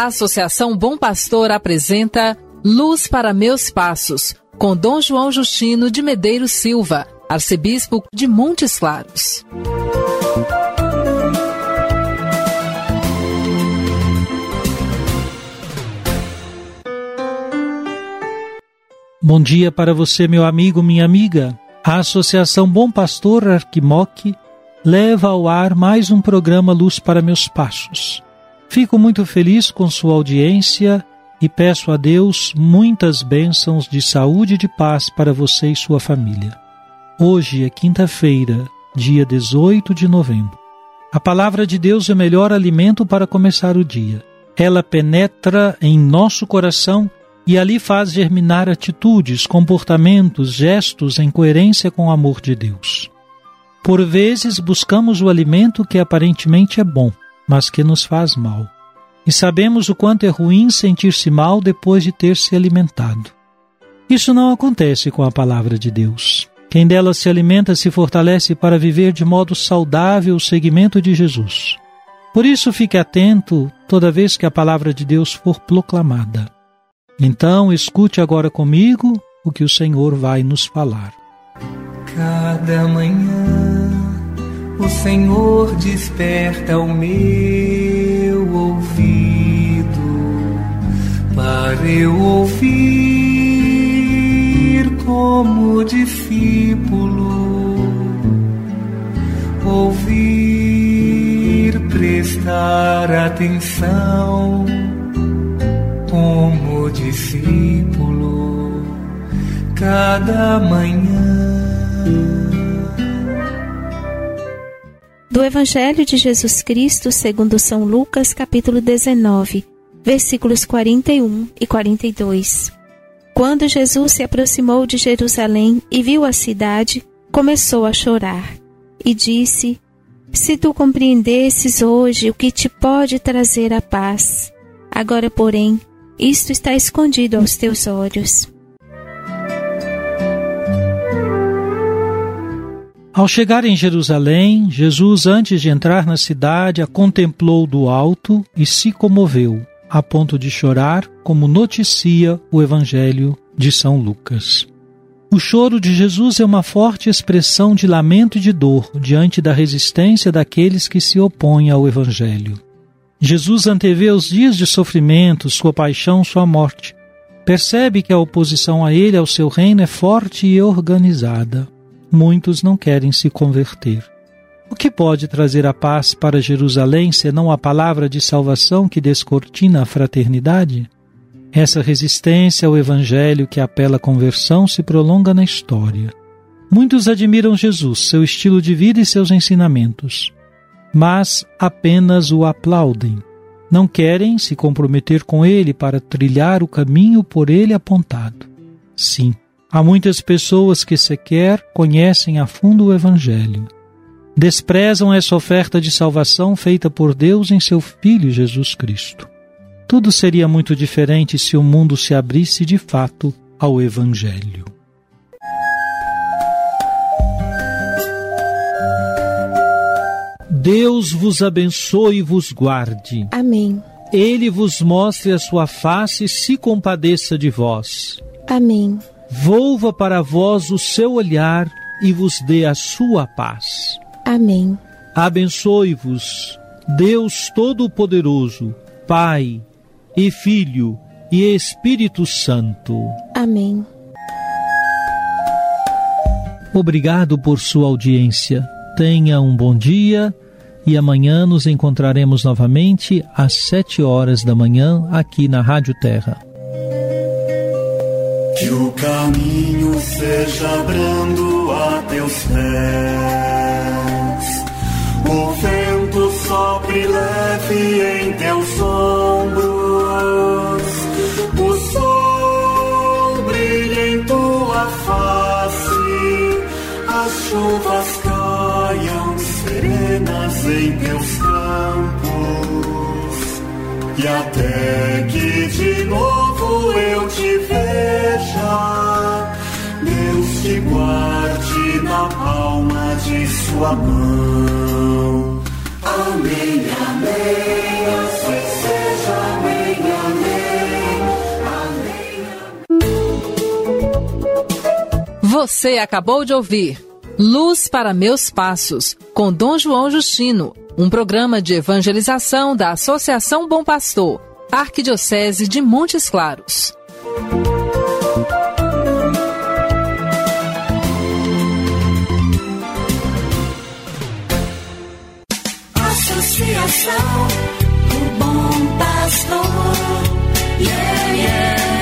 A Associação Bom Pastor apresenta Luz para Meus Passos, com Dom João Justino de Medeiros Silva, arcebispo de Montes Claros. Bom dia para você, meu amigo, minha amiga. A Associação Bom Pastor Arquimoc leva ao ar mais um programa Luz para Meus Passos. Fico muito feliz com sua audiência e peço a Deus muitas bênçãos de saúde e de paz para você e sua família. Hoje é quinta-feira, dia 18 de novembro. A palavra de Deus é o melhor alimento para começar o dia. Ela penetra em nosso coração e ali faz germinar atitudes, comportamentos, gestos em coerência com o amor de Deus. Por vezes buscamos o alimento que aparentemente é bom, mas que nos faz mal. E sabemos o quanto é ruim sentir-se mal depois de ter se alimentado. Isso não acontece com a palavra de Deus. Quem dela se alimenta se fortalece para viver de modo saudável o segmento de Jesus. Por isso, fique atento toda vez que a palavra de Deus for proclamada. Então, escute agora comigo o que o Senhor vai nos falar. Cada manhã o Senhor desperta o meu ouvido para eu ouvir como discípulo, ouvir, prestar atenção como discípulo cada manhã. Do Evangelho de Jesus Cristo, segundo São Lucas, capítulo 19, versículos 41 e 42. Quando Jesus se aproximou de Jerusalém e viu a cidade, começou a chorar e disse: Se tu compreendesses hoje o que te pode trazer a paz, agora, porém, isto está escondido aos teus olhos. Ao chegar em Jerusalém, Jesus, antes de entrar na cidade, a contemplou do alto e se comoveu, a ponto de chorar, como noticia o Evangelho de São Lucas. O choro de Jesus é uma forte expressão de lamento e de dor diante da resistência daqueles que se opõem ao Evangelho. Jesus antevê os dias de sofrimento, sua paixão, sua morte. Percebe que a oposição a ele, ao seu reino, é forte e organizada muitos não querem se converter. O que pode trazer a paz para Jerusalém senão a palavra de salvação que descortina a fraternidade? Essa resistência ao Evangelho que apela à conversão se prolonga na história. Muitos admiram Jesus, seu estilo de vida e seus ensinamentos, mas apenas o aplaudem. Não querem se comprometer com ele para trilhar o caminho por ele apontado. Sim, Há muitas pessoas que sequer conhecem a fundo o Evangelho. Desprezam essa oferta de salvação feita por Deus em seu Filho Jesus Cristo. Tudo seria muito diferente se o mundo se abrisse de fato ao Evangelho. Deus vos abençoe e vos guarde. Amém. Ele vos mostre a sua face e se compadeça de vós. Amém volva para vós o seu olhar e vos dê a sua paz. Amém. Abençoe-vos, Deus Todo-Poderoso, Pai e Filho e Espírito Santo. Amém. Obrigado por sua audiência. Tenha um bom dia e amanhã nos encontraremos novamente às sete horas da manhã aqui na Rádio Terra. Que o caminho seja brando a teus pés. O vento sopre leve em teus ombros. O sol brilha em tua face. As chuvas caiam serenas em teus campos. E até que na palma de sua mão. Amém, amém, assim seja, amém, amém, amém. Você acabou de ouvir Luz para Meus Passos, com Dom João Justino, um programa de evangelização da Associação Bom Pastor, Arquidiocese de Montes Claros. Associação do Bom Pastor, yeah, yeah.